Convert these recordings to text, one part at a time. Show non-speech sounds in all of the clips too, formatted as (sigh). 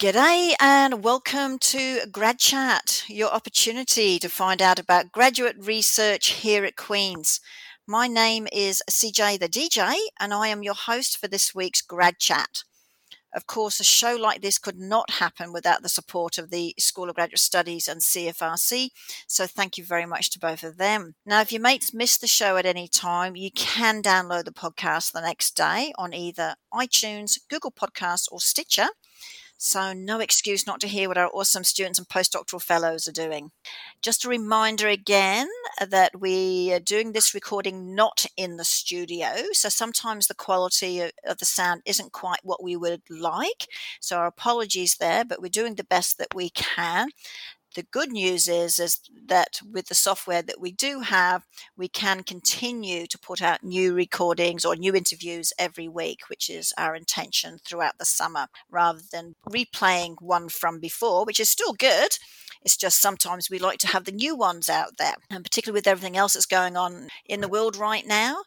G'day and welcome to Grad Chat, your opportunity to find out about graduate research here at Queen's. My name is CJ the DJ and I am your host for this week's Grad Chat. Of course, a show like this could not happen without the support of the School of Graduate Studies and CFRC, so thank you very much to both of them. Now, if your mates miss the show at any time, you can download the podcast the next day on either iTunes, Google Podcasts, or Stitcher. So, no excuse not to hear what our awesome students and postdoctoral fellows are doing. Just a reminder again that we are doing this recording not in the studio. So, sometimes the quality of the sound isn't quite what we would like. So, our apologies there, but we're doing the best that we can the good news is is that with the software that we do have we can continue to put out new recordings or new interviews every week which is our intention throughout the summer rather than replaying one from before which is still good. It's just sometimes we like to have the new ones out there and particularly with everything else that's going on in the world right now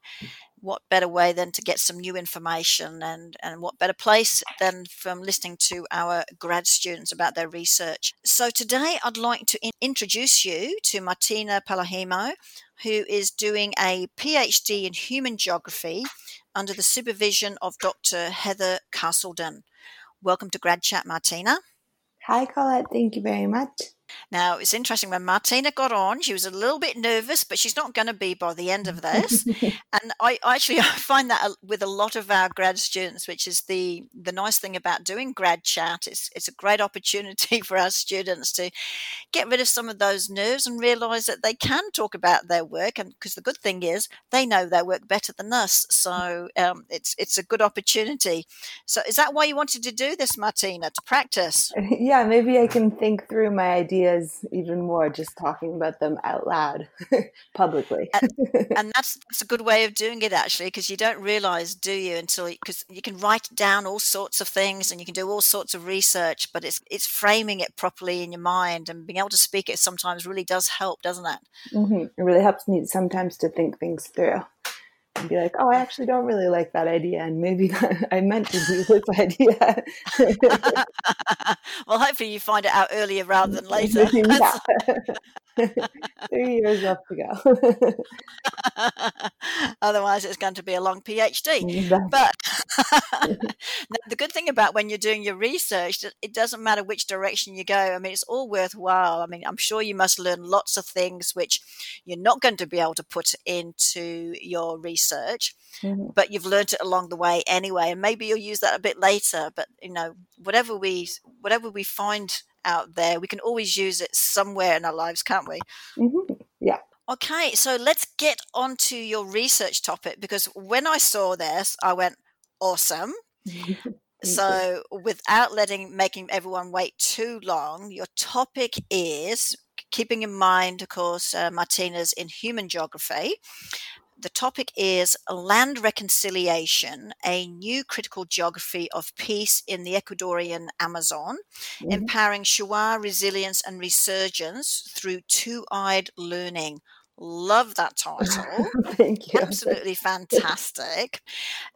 what better way than to get some new information and, and what better place than from listening to our grad students about their research. So today I'd like to in- introduce you to Martina Palahimo, who is doing a PhD in human geography under the supervision of Dr. Heather Castleden. Welcome to Grad Chat, Martina. Hi, Colette. Thank you very much. Now, it's interesting when Martina got on, she was a little bit nervous, but she's not going to be by the end of this. (laughs) and I actually (laughs) I find that with a lot of our grad students, which is the the nice thing about doing grad chat. It's it's a great opportunity (laughs) for our students to get rid of some of those nerves and realize that they can talk about their work. And because the good thing is they know their work better than us, so um, it's it's a good opportunity. So, is that why you wanted to do this, Martina, to practice? Yeah, maybe I can think through my ideas ideas even more just talking about them out loud (laughs) publicly. and, (laughs) and, that's, that's a good way of doing it actually, because you don't realize, do you, until because you can write down all sorts of things and you can do all sorts of research, but it's it's framing it properly in your mind and being able to speak it sometimes really does help, doesn't it? Mm-hmm. It really helps me sometimes to think things through and be like, oh, I actually don't really like that idea, and maybe (laughs) I meant to do this (laughs) idea. (laughs) well, hopefully you find it out earlier rather than later. Three years left to go. Otherwise, it's going to be a long PhD. Exactly. But (laughs) the good thing about when you're doing your research, it doesn't matter which direction you go. I mean, it's all worthwhile. I mean, I'm sure you must learn lots of things which you're not going to be able to put into your research, mm-hmm. but you've learned it along the way anyway. And maybe you'll use that a bit later. But you know, whatever we whatever we find out there. We can always use it somewhere in our lives, can't we? Mm-hmm. Yeah. Okay, so let's get on to your research topic because when I saw this, I went, awesome. (laughs) so without letting making everyone wait too long, your topic is keeping in mind, of course, uh, Martina's in human geography, the topic is Land Reconciliation, a new critical geography of peace in the Ecuadorian Amazon, mm-hmm. empowering Shuar resilience and resurgence through two eyed learning. Love that title. (laughs) Thank you. Absolutely (laughs) fantastic.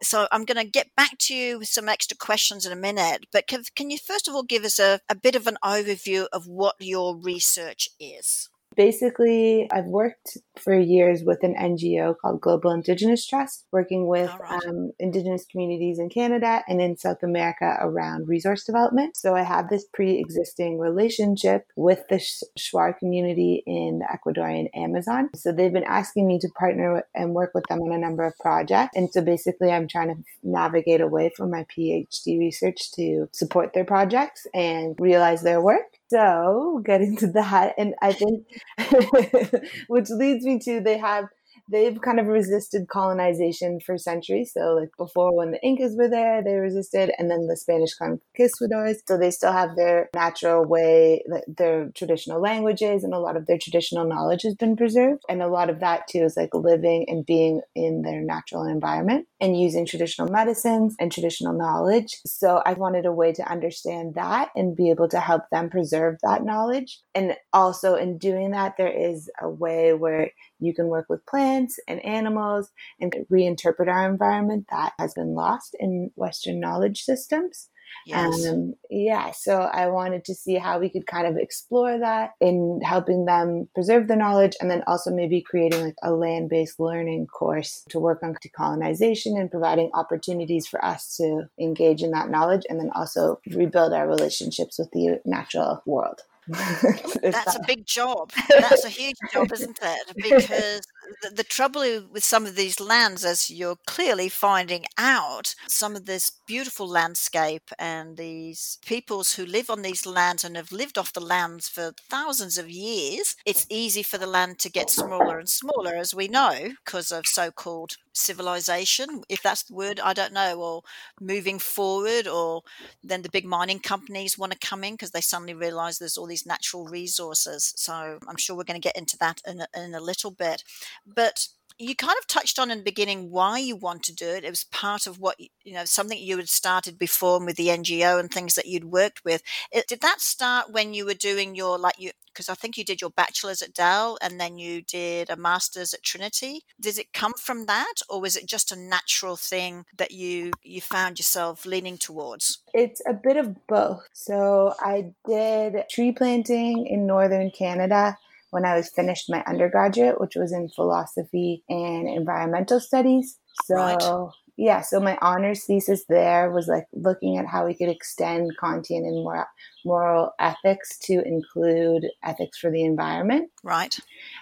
So, I'm going to get back to you with some extra questions in a minute, but can, can you first of all give us a, a bit of an overview of what your research is? Basically, I've worked for years with an NGO called Global Indigenous Trust, working with right. um, Indigenous communities in Canada and in South America around resource development. So I have this pre existing relationship with the Shuar community in the Ecuadorian Amazon. So they've been asking me to partner and work with them on a number of projects. And so basically, I'm trying to navigate away from my PhD research to support their projects and realize their work. So get into that. And I think, (laughs) which leads me to they have they've kind of resisted colonization for centuries. So, like before, when the Incas were there, they resisted, and then the Spanish conquistadors. So, they still have their natural way, their traditional languages, and a lot of their traditional knowledge has been preserved. And a lot of that, too, is like living and being in their natural environment and using traditional medicines and traditional knowledge. So, I wanted a way to understand that and be able to help them preserve that knowledge. And also, in doing that, there is a way where you can work with plants and animals and reinterpret our environment that has been lost in Western knowledge systems. Yes. Um, yeah, so I wanted to see how we could kind of explore that in helping them preserve the knowledge and then also maybe creating like a land based learning course to work on decolonization and providing opportunities for us to engage in that knowledge and then also rebuild our relationships with the natural world. (laughs) That's a big job. That's a huge job, (laughs) isn't it? Because the, the, trouble with some of these lands, as you're clearly finding out, some of this beautiful landscape and these peoples who live on these lands and have lived off the lands for thousands of years, it's easy for the land to get smaller and smaller, as we know, because of so called civilization, if that's the word, I don't know, or moving forward, or then the big mining companies want to come in because they suddenly realize there's all these natural resources. So I'm sure we're going to get into that in a, in a little bit. But you kind of touched on in the beginning why you want to do it. It was part of what you know something you had started before with the NGO and things that you'd worked with. It, did that start when you were doing your like you because I think you did your bachelor's at Dal and then you did a master's at Trinity. Did it come from that, or was it just a natural thing that you you found yourself leaning towards? It's a bit of both. So I did tree planting in northern Canada when I was finished my undergraduate, which was in philosophy and environmental studies. So right. yeah, so my honors thesis there was like looking at how we could extend Kantian and moral, moral ethics to include ethics for the environment. Right.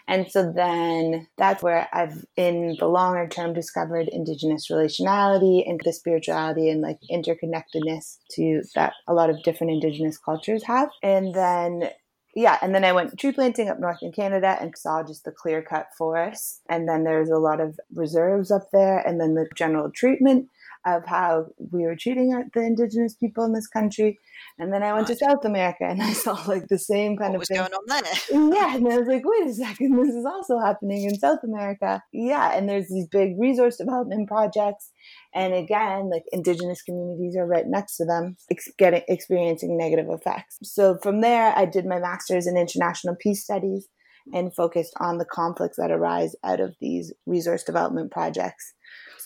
And so then that's where I've in the longer term discovered indigenous relationality and the spirituality and like interconnectedness to that a lot of different indigenous cultures have. And then yeah, and then I went tree planting up north in Canada and saw just the clear cut forests. And then there's a lot of reserves up there, and then the general treatment of how we were treating the indigenous people in this country. And then I went to South America and I (laughs) saw like the same kind what of thing. going on there. Yeah, and I was like, wait a second, this is also happening in South America. Yeah, and there's these big resource development projects, and again, like indigenous communities are right next to them, ex- getting experiencing negative effects. So from there, I did my master's in international peace studies and focused on the conflicts that arise out of these resource development projects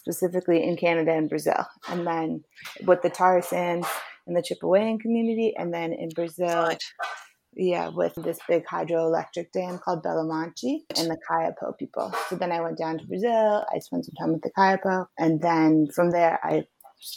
specifically in Canada and Brazil. And then with the tar sands in the Chipewyan community, and then in Brazil, right. yeah, with this big hydroelectric dam called Belo-Monte and the Kayapo people. So then I went down to Brazil. I spent some time with the Kayapo, and then from there I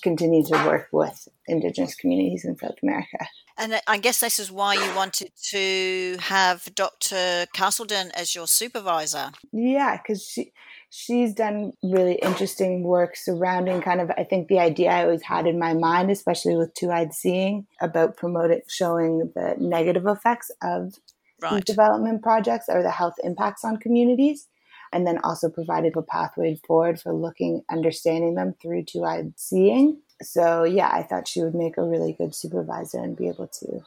continued to work with Indigenous communities in South America. And I guess this is why you wanted to have Dr. Castleden as your supervisor. Yeah, because she she's done really interesting work surrounding kind of I think the idea I always had in my mind, especially with two eyed seeing, about promoting showing the negative effects of right. development projects or the health impacts on communities. And then also provided a pathway forward for looking, understanding them through two eyed seeing. So yeah, I thought she would make a really good supervisor and be able to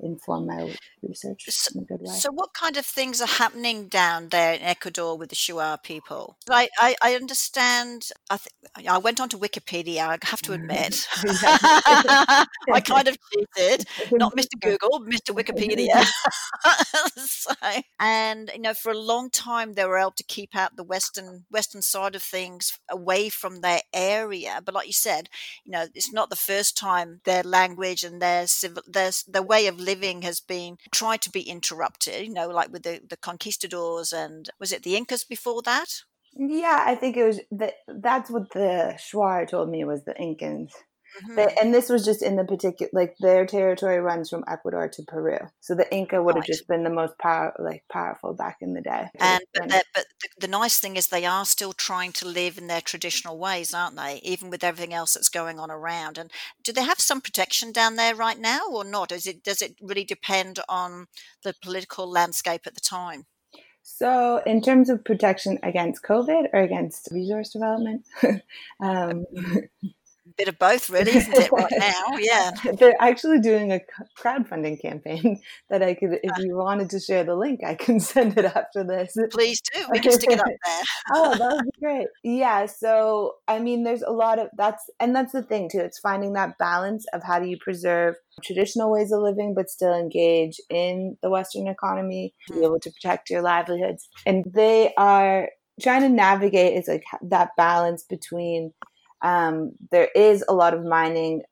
inform my research so, in a good way. So, what kind of things are happening down there in Ecuador with the Shuar people? I, I, I understand. I, th- I went onto Wikipedia. I have to mm. admit, (laughs) (laughs) I kind of cheated. (laughs) Not Mr. Google, Mr. Wikipedia. so, and you know, for a long time, they were able to keep out the western western side of things away from their area. But like you said, you know, it's not the first time their language and their civil their their way of living has been tried to be interrupted, you know, like with the, the conquistadors and was it the Incas before that? Yeah, I think it was that that's what the Shuar told me was the Incans. Mm-hmm. and this was just in the particular, like their territory runs from Ecuador to Peru. So the Inca would right. have just been the most power, like powerful back in the day. And but, but the, the, nice thing is they are still trying to live in their traditional ways, aren't they? Even with everything else that's going on around. And do they have some protection down there right now, or not? Is it does it really depend on the political landscape at the time? So, in terms of protection against COVID or against resource development, (laughs) um, bit of both, really, isn't it, right (laughs) now? Yeah. They're actually doing a crowdfunding campaign (laughs) that I could, if you wanted to share the link, I can (laughs) send it after this. Please do. We can stick it up there. oh, that would be great. Yeah. So, I mean, there's a lot of that's, and that's the thing too. It's finding that balance of how do you preserve traditional ways of living, but still engage in the Western economy to be hmm. able to protect your livelihoods. And they are trying to navigate is like that balance between um, there is a lot of mining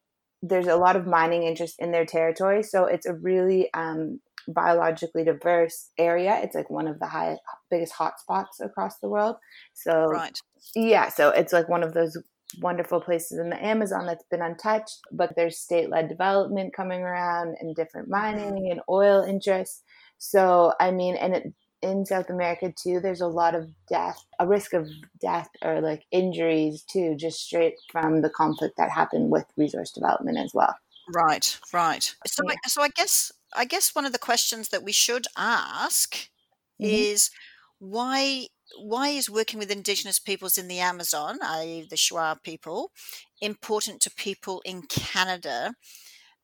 there's a lot of mining interest in their territory. So it's a really um, biologically diverse area. It's like one of the highest, biggest hotspots across the world. So, right. yeah, so it's like one of those wonderful places in the Amazon that's been untouched, but there's state led development coming around and different mining and oil interests. So, I mean, and it, in South America too, there's a lot of death, a risk of death or like injuries too, just straight from the conflict that happened with resource development as well. Right, right. So, yeah. I, so I guess I guess one of the questions that we should ask mm-hmm. is why why is working with indigenous peoples in the Amazon, i.e., the Shuar people, important to people in Canada?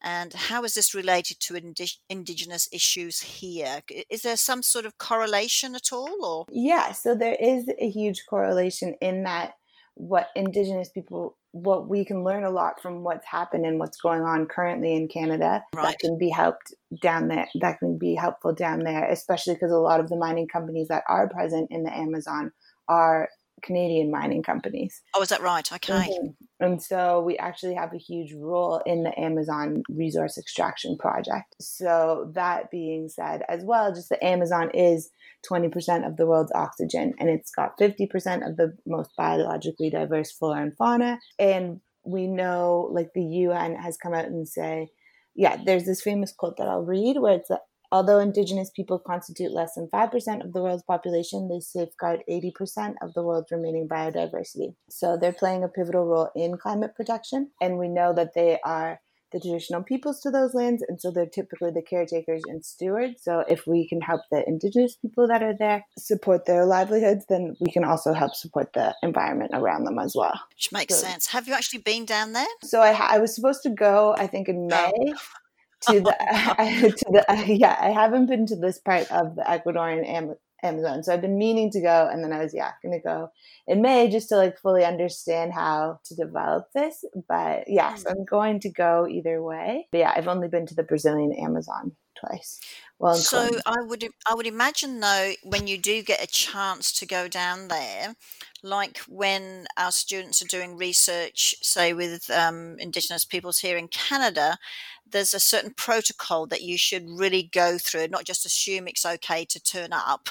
And how is this related to indi- indigenous issues here? Is there some sort of correlation at all? Or yeah, so there is a huge correlation in that what indigenous people what we can learn a lot from what's happened and what's going on currently in Canada right. that can be helped down there that can be helpful down there especially because a lot of the mining companies that are present in the Amazon are Canadian mining companies. Oh, is that right? Okay. Mm-hmm. And so we actually have a huge role in the Amazon resource extraction project. So, that being said, as well, just the Amazon is 20% of the world's oxygen and it's got 50% of the most biologically diverse flora and fauna. And we know, like, the UN has come out and say, yeah, there's this famous quote that I'll read where it's Although indigenous people constitute less than 5% of the world's population, they safeguard 80% of the world's remaining biodiversity. So they're playing a pivotal role in climate protection. And we know that they are the traditional peoples to those lands. And so they're typically the caretakers and stewards. So if we can help the indigenous people that are there support their livelihoods, then we can also help support the environment around them as well. Which makes so, sense. Have you actually been down there? So I, I was supposed to go, I think, in May. To the (laughs) to the (laughs) yeah i haven't been to this part of the ecuadorian Am- amazon so i've been meaning to go and then i was yeah gonna go in may just to like fully understand how to develop this but yeah mm-hmm. so i'm going to go either way but yeah i've only been to the brazilian amazon twice well so i would i would imagine though when you do get a chance to go down there like when our students are doing research, say with um, Indigenous peoples here in Canada, there's a certain protocol that you should really go through, not just assume it's okay to turn up.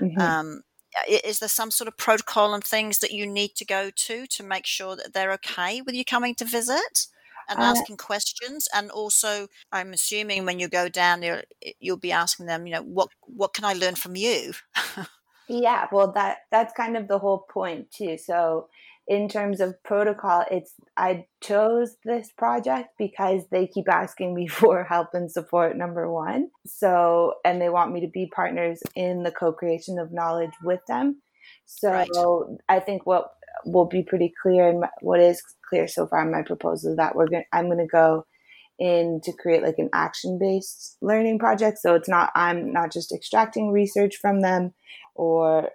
Mm-hmm. Um, is there some sort of protocol and things that you need to go to to make sure that they're okay with you coming to visit? And uh, asking questions and also i'm assuming when you go down there you'll be asking them you know what what can i learn from you (laughs) Yeah, well that that's kind of the whole point too. So in terms of protocol, it's I chose this project because they keep asking me (laughs) for help and support number 1. So and they want me to be partners in the co-creation of knowledge with them. So right. I think what will be pretty clear and what is clear so far in my proposal is that we're going I'm going to go in to create like an action based learning project. So it's not, I'm not just extracting research from them or,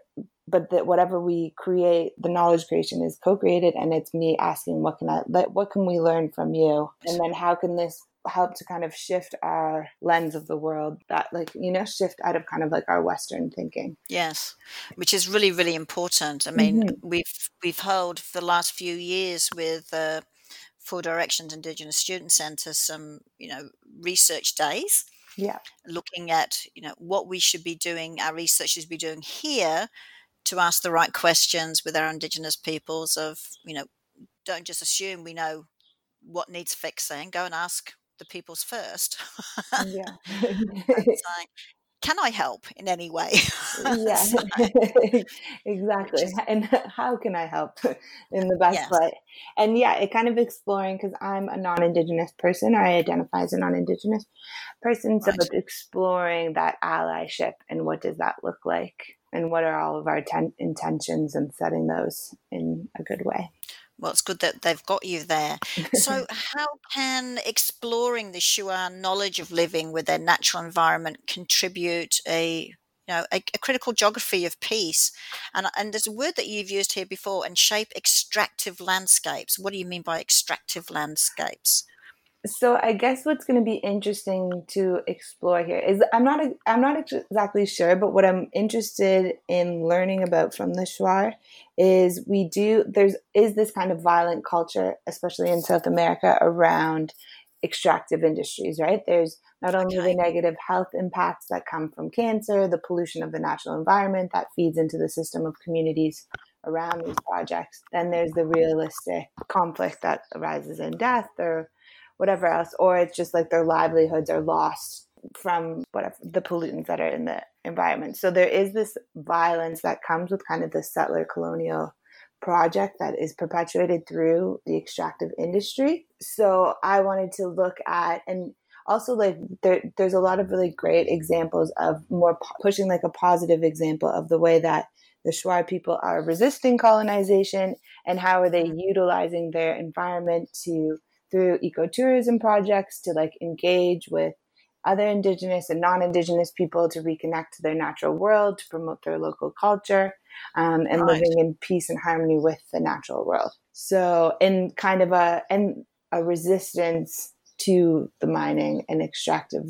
but that whatever we create, the knowledge creation is co created and it's me asking, what can I, what can we learn from you? And then how can this help to kind of shift our lens of the world that like you know shift out of kind of like our western thinking yes which is really really important i mean mm-hmm. we've we've held for the last few years with uh, Four Directions Indigenous Student Centre some, you know, research days. Yeah. Looking at, you know, what we should be doing, our researchers be doing here to ask the right questions with our Indigenous peoples of, you know, don't just assume we know what needs fixing, go and ask the peoples first. yeah. (laughs) Uh, can I help in any way? Uh, yeah, (laughs) (laughs) exactly. And how can I help in the best yes. way? And yeah, it kind of exploring because I'm a non Indigenous person, or I identify as a non Indigenous person. So right. it's exploring that allyship and what does that look like? And what are all of our ten- intentions and setting those in a good way? Well, it's good that they've got you there. So, (laughs) how can exploring the Shuar knowledge of living with their natural environment contribute a you know a, a, critical geography of peace? And and there's a word that you've used here before, and shape extractive landscapes. What do you mean by extractive landscapes? So I guess what's going to be interesting to explore here is I'm not I'm not exactly sure, but what I'm interested in learning about from the Shuar is we do there's is this kind of violent culture, especially in South America, around extractive industries, right? There's not only the negative health impacts that come from cancer, the pollution of the natural environment that feeds into the system of communities around these projects, then there's the realistic conflict that arises in death or whatever else, or it's just like their livelihoods are lost from whatever the pollutants that are in the environment. So there is this violence that comes with kind of the settler colonial project that is perpetuated through the extractive industry. So I wanted to look at and also like there, there's a lot of really great examples of more pushing like a positive example of the way that the Shuar people are resisting colonization and how are they utilizing their environment to through ecotourism projects to like engage with other indigenous and non-indigenous people to reconnect to their natural world to promote their local culture um, and right. living in peace and harmony with the natural world. So in kind of a and a resistance to the mining and extractive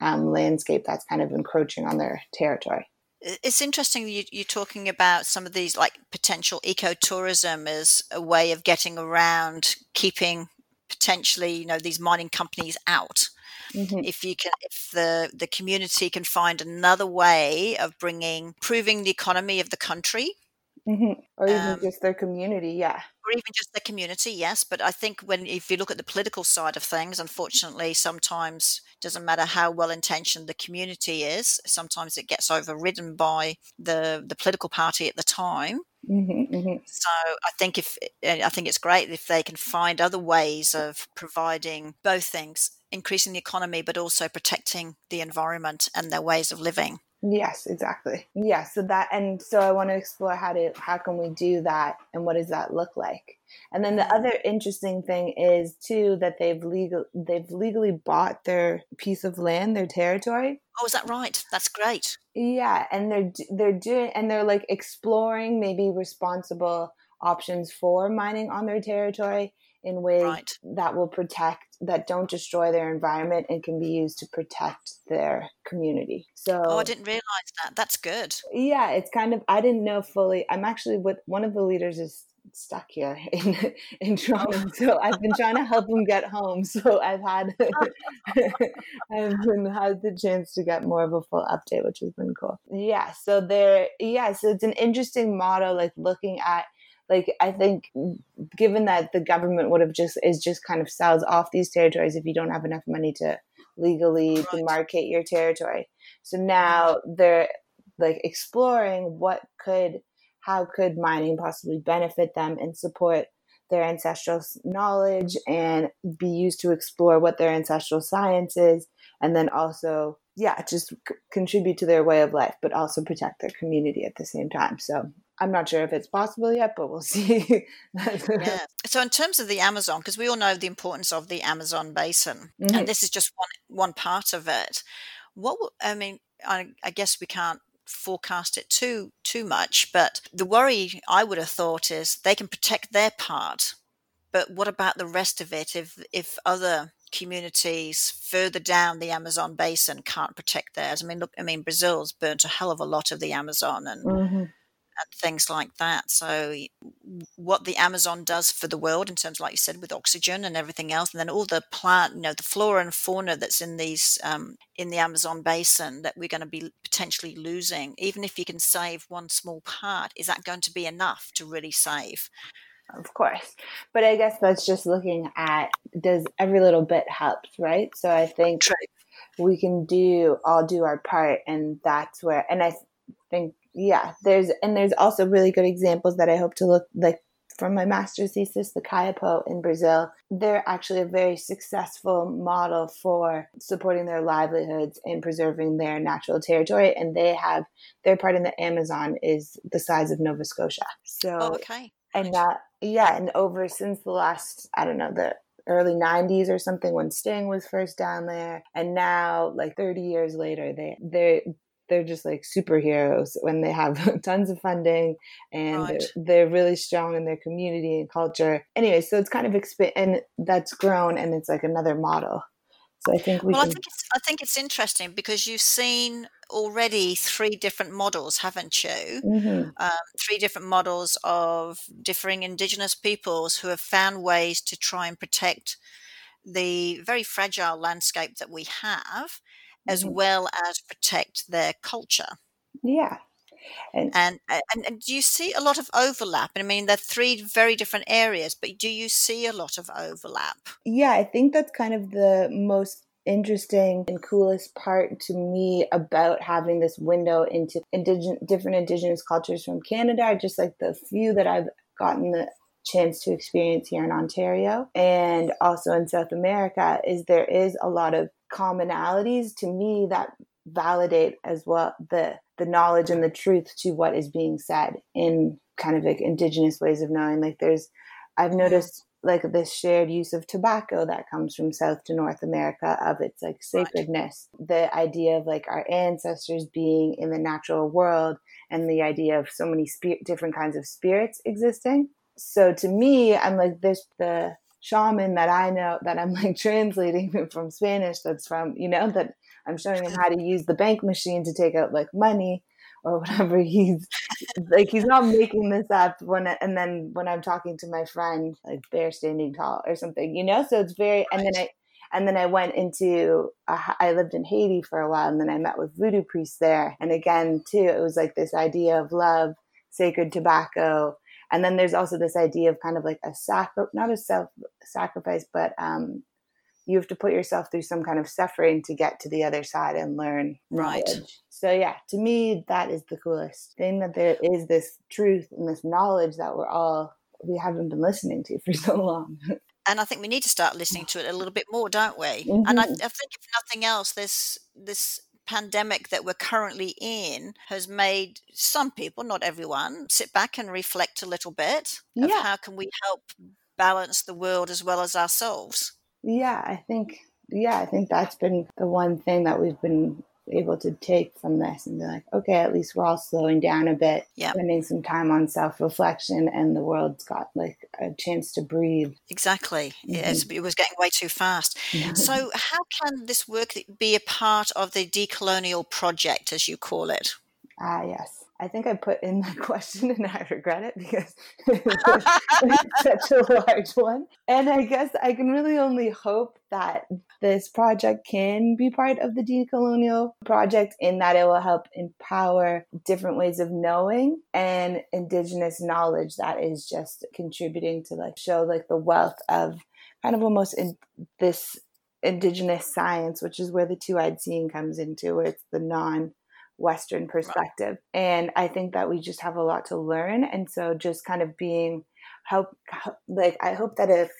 um, landscape that's kind of encroaching on their territory. It's interesting you, you're talking about some of these like potential ecotourism as a way of getting around keeping potentially you know these mining companies out mm-hmm. if you can if the the community can find another way of bringing improving the economy of the country mm-hmm. or even um, just their community yeah or even just the community yes but i think when if you look at the political side of things unfortunately sometimes doesn't matter how well intentioned the community is sometimes it gets overridden by the the political party at the time Mm-hmm, mm-hmm. So I think if I think it's great if they can find other ways of providing both things, increasing the economy, but also protecting the environment and their ways of living. Yes, exactly. Yeah, so that and so I want to explore how to how can we do that and what does that look like? And then the mm-hmm. other interesting thing is too that they've legal they've legally bought their piece of land, their territory. Oh, is that right? That's great. Yeah, and they're they're doing and they're like exploring maybe responsible options for mining on their territory in ways right. that will protect that don't destroy their environment and can be used to protect their community. So Oh, I didn't realize that. That's good. Yeah, it's kind of I didn't know fully. I'm actually with one of the leaders is stuck here (laughs) in in oh. Toronto. Oh. So I've been trying to help him get home. So I've had (laughs) (laughs) I've been had the chance to get more of a full update, which has been cool. Yeah. So there yeah, so it's an interesting model like looking at like I think given that the government would have just is just kind of sells off these territories if you don't have enough money to legally right. demarcate your territory. So now they're like exploring what could how could mining possibly benefit them and support their ancestral knowledge and be used to explore what their ancestral science is and then also yeah just c- contribute to their way of life but also protect their community at the same time so I'm not sure if it's possible yet, but we'll (laughs) see. yeah. (laughs) So, in terms of the Amazon, because we all know the importance of the Amazon basin, mm-hmm. and this is just one one part of it. What I mean, I, I guess we can't forecast it too too much, but the worry I would have thought is they can protect their part, but what about the rest of it? If if other communities further down the Amazon basin can't protect theirs. I mean, look, I mean, Brazil's burnt a hell of a lot of the Amazon, and mm-hmm and things like that. So, what the Amazon does for the world in terms, like you said, with oxygen and everything else, and then all the plant, you know, the flora and fauna that's in these um, in the Amazon basin that we're going to be potentially losing. Even if you can save one small part, is that going to be enough to really save? Of course, but I guess that's just looking at does every little bit helps, right? So I think. True we can do all do our part and that's where and i think yeah, there's and there's also really good examples that I hope to look like from my master's thesis, the Kayapo in Brazil. They're actually a very successful model for supporting their livelihoods and preserving their natural territory. And they have their part in the Amazon is the size of Nova Scotia. So oh, okay. And that yeah, and over since the last I don't know, the early 90s or something when Sting was first down there and now like 30 years later they they they're just like superheroes when they have (laughs) tons of funding and right. they're, they're, really strong in their community and culture. Anyway, so it's kind of exp- and that's grown and it's like another model. So I think we. Well, can... I think it's I think it's interesting because you've seen already three different models, haven't you? Mm-hmm. Um, three different models of differing Indigenous peoples who have found ways to try and protect the very fragile landscape that we have, as mm-hmm. well as protect their culture. Yeah. And, and, and and do you see a lot of overlap? I mean, they're three very different areas, but do you see a lot of overlap? Yeah, I think that's kind of the most interesting and coolest part to me about having this window into different indigenous cultures from Canada, just like the few that I've gotten the chance to experience here in Ontario and also in South America is there is a lot of commonalities to me that validate as well the the knowledge and the truth to what is being said in kind of like indigenous ways of knowing like there's I've noticed like this shared use of tobacco that comes from South to North America of its like sacredness, right. the idea of like our ancestors being in the natural world, and the idea of so many spirit, different kinds of spirits existing. So to me, I'm like this the shaman that I know that I'm like translating (laughs) from Spanish. That's from you know that I'm showing him how to use the bank machine to take out like money or (laughs) whatever he's like he's not making this up when and then when i'm talking to my friend like they're standing tall or something you know so it's very and then i and then i went into I lived in haiti for a while and then i met with voodoo priests there and again too it was like this idea of love sacred tobacco and then there's also this idea of kind of like a sacri- not a self sacrifice but um you have to put yourself through some kind of suffering to get to the other side and learn right knowledge. so yeah to me that is the coolest thing that there is this truth and this knowledge that we're all we haven't been listening to for (laughs) so long and I think we need to start listening to it a little bit more, don't we? Mm-hmm. And I, mm-hmm. I, think, if nothing else, this this pandemic that we're currently in has made some people, not everyone, sit back and reflect a little bit of yeah. how can we help balance the world as well as ourselves. Yeah, I think yeah, I think that's been the one thing that we've been able to take from this and be like, okay, at least we're all slowing down a bit, yep. spending some time on self reflection, and the world's got like a chance to breathe. Exactly. Mm-hmm. It was getting way too fast. So, how can this work be a part of the decolonial project, as you call it? Ah, yes. I think I put in that (laughs) question and I regret it because (laughs) it's (laughs) such a large one. And I guess I can really only hope that this project can be part of the decolonial project in that it will help empower different ways of knowing and indigenous knowledge that is just contributing to like show like the wealth of kind of almost in this indigenous science, which is where the two-eyed seeing comes into, where it's the non Western perspective. Right. And I think that we just have a lot to learn. And so just kind of being help, like, I hope that if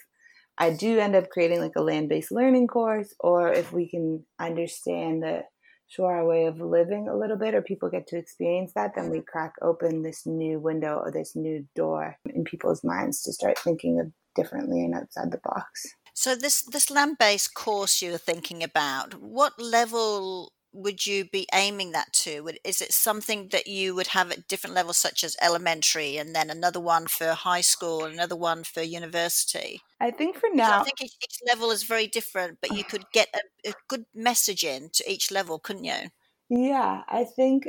I do end up creating like a land based learning course, or if we can understand the Shuar way of living a little bit, or people get to experience that, then we mm-hmm. crack open this new window or this new door in people's minds to start thinking of differently and outside the box. So this this land based course you're thinking about, what level would you be aiming that to? Is it something that you would have at different levels, such as elementary, and then another one for high school, another one for university? I think for now, I think each, each, level is very different, but you could get a, a, good message in to each level, couldn't you? Yeah, I think.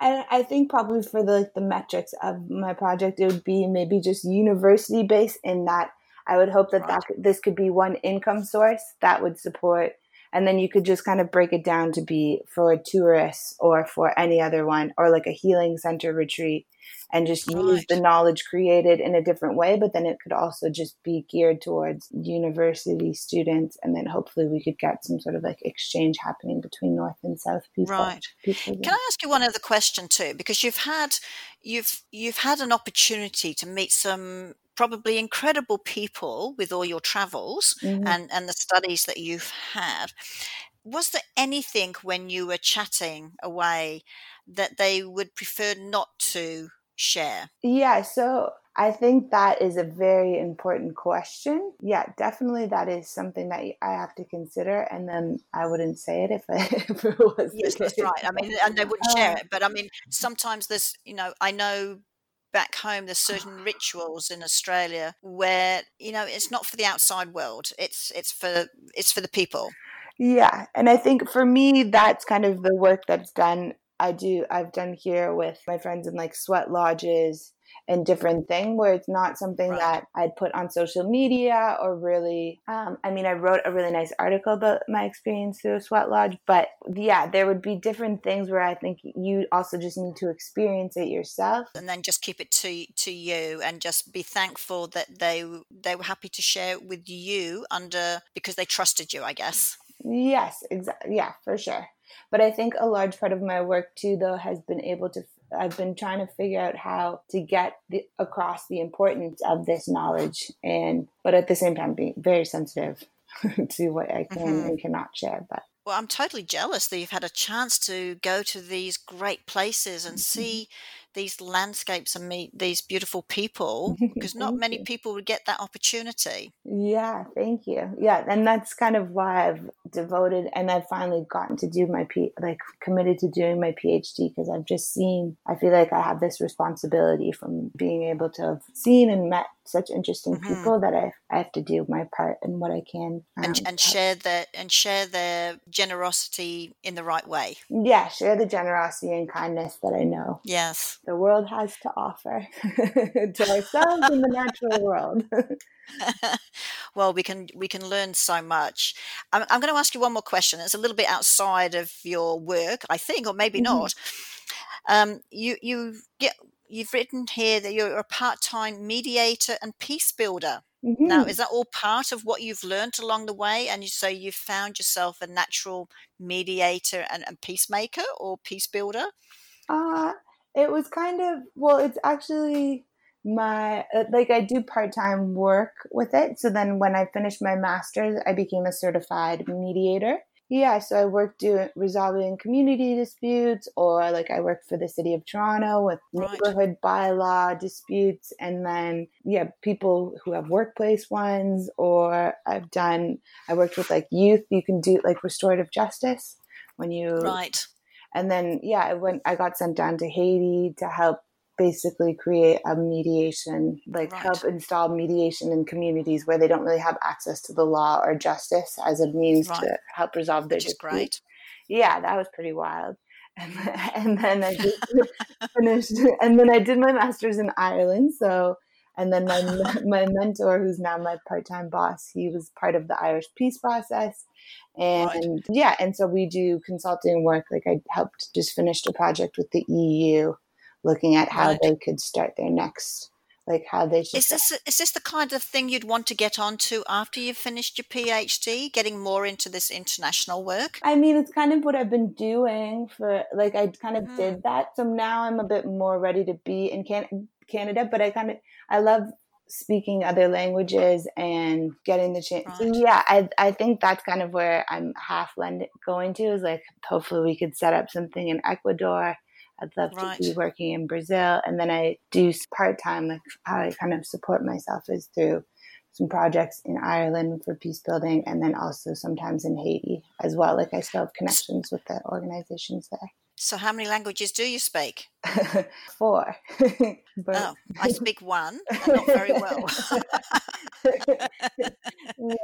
I, I think probably for the the metrics of my project, it would be maybe just university based. In that, I would hope that right. that this could be one income source that would support and then you could just kind of break it down to be for tourists or for any other one or like a healing center retreat and just right. use the knowledge created in a different way but then it could also just be geared towards university students and then hopefully we could get some sort of like exchange happening between north and south people right people, yeah. can i ask you one other question too because you've had you've you've had an opportunity to meet some probably incredible people with all your travels mm-hmm. and, and the studies that you've had. Was there anything when you were chatting away that they would prefer not to share? Yeah, so I think that is a very important question. Yeah, definitely that is something that I have to consider. And then I wouldn't say it if, I, (laughs) if it was. Yes, that's right. I mean, and they wouldn't share uh, it. But I mean, sometimes there's, you know, I know back home there's certain ah. rituals in australia where you know it's not for the outside world it's it's for it's for the people. Yeah and i think for me that's kind of the work that's done i do i've done here with my friends in like sweat lodges and different thing where it's not something right. that I'd put on social media or really. Um, I mean, I wrote a really nice article about my experience through a sweat lodge, but yeah, there would be different things where I think you also just need to experience it yourself, and then just keep it to to you, and just be thankful that they they were happy to share it with you under because they trusted you, I guess. Yes, exactly. Yeah, for sure. But I think a large part of my work too, though, has been able to I've been trying to figure out how to get the, across the importance of this knowledge, and but at the same time being very sensitive (laughs) to what I can mm-hmm. and cannot share. But well, I'm totally jealous that you've had a chance to go to these great places and see (laughs) these landscapes and meet these beautiful people (laughs) because not many you. people would get that opportunity. Yeah, thank you. Yeah, and that's kind of why I've devoted and I've finally gotten to do my P like committed to doing my PhD because I've just seen I feel like I have this responsibility from being able to have seen and met such interesting mm-hmm. people that I, I have to do my part and what I can um, and, and share the and share the generosity in the right way. Yeah, share the generosity and kindness that I know. Yes, the world has to offer (laughs) to ourselves in the natural world. (laughs) (laughs) well, we can we can learn so much. I'm, I'm, going to ask you one more question. It's a little bit outside of your work, I think, or maybe mm-hmm. not. Um, you you get you've written here that you're a part-time mediator and peace builder. Mm-hmm. Now, is that all part of what you've learned along the way? And you, so you've found yourself a natural mediator and, and peacemaker or peace builder? Uh, it was kind of, well, it's actually my, uh, like I do part-time work with it. So then when I finished my master's, I became a certified mediator. Yeah, so I worked doing resolving community disputes, or like I worked for the city of Toronto with neighborhood right. bylaw disputes, and then yeah, people who have workplace ones, or I've done I worked with like youth. You can do like restorative justice when you right, and then yeah, I went. I got sent down to Haiti to help basically create a mediation, like right. help install mediation in communities where they don't really have access to the law or justice as a means right. to help resolve their Which dispute. great. Yeah, that was pretty wild. (laughs) And, and then I just (laughs) (laughs) finished, and then I did my master's in Ireland. So, and then my my mentor, who's now my part time boss, he was part of the Irish peace process. And right. yeah, and so we do consulting work. Like I helped just finish a project with the EU looking at how right. they could start their next like how they should is this is this the kind of thing you'd want to get onto after you've finished your phd getting more into this international work i mean it's kind of what i've been doing for like i kind of mm. did that so now i'm a bit more ready to be in Can- canada but i kind of i love speaking other languages and getting the chance right. so yeah I, I think that's kind of where i'm half lend- going to is like hopefully we could set up something in ecuador I'd love right. to be working in Brazil. And then I do part time, like how I kind of support myself is through some projects in Ireland for peace building and then also sometimes in Haiti as well. Like I still have connections with the organizations there. So, how many languages do you speak? (laughs) Four. (laughs) but... Oh, I speak one, not very well. (laughs) (laughs) yeah,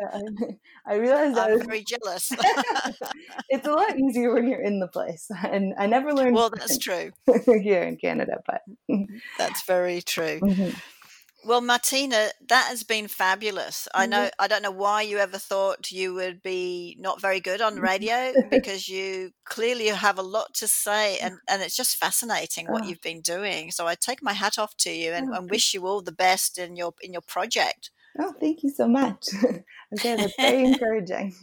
I (laughs) realized I'm I was very jealous. (laughs) it's a lot easier when you're in the place, and I never learned. Well, that's true here in Canada, but that's very true. Mm-hmm. Well, Martina, that has been fabulous. I know I don't know why you ever thought you would be not very good on radio because you clearly have a lot to say and, and it's just fascinating what oh. you've been doing. So I take my hat off to you and, oh, and wish you all the best in your in your project. Oh, thank you so much. (laughs) okay, that's very (laughs) encouraging.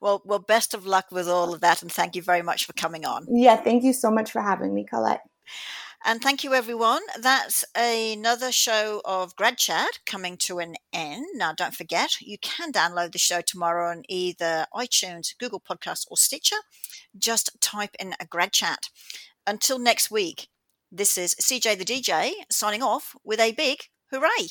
well, well, best of luck with all of that, and thank you very much for coming on. Yeah, thank you so much for having me, Colette. And thank you, everyone. That's another show of Grad Chat coming to an end. Now, don't forget, you can download the show tomorrow on either iTunes, Google Podcasts, or Stitcher. Just type in a Grad Chat. Until next week, this is CJ the DJ signing off with a big Hooray!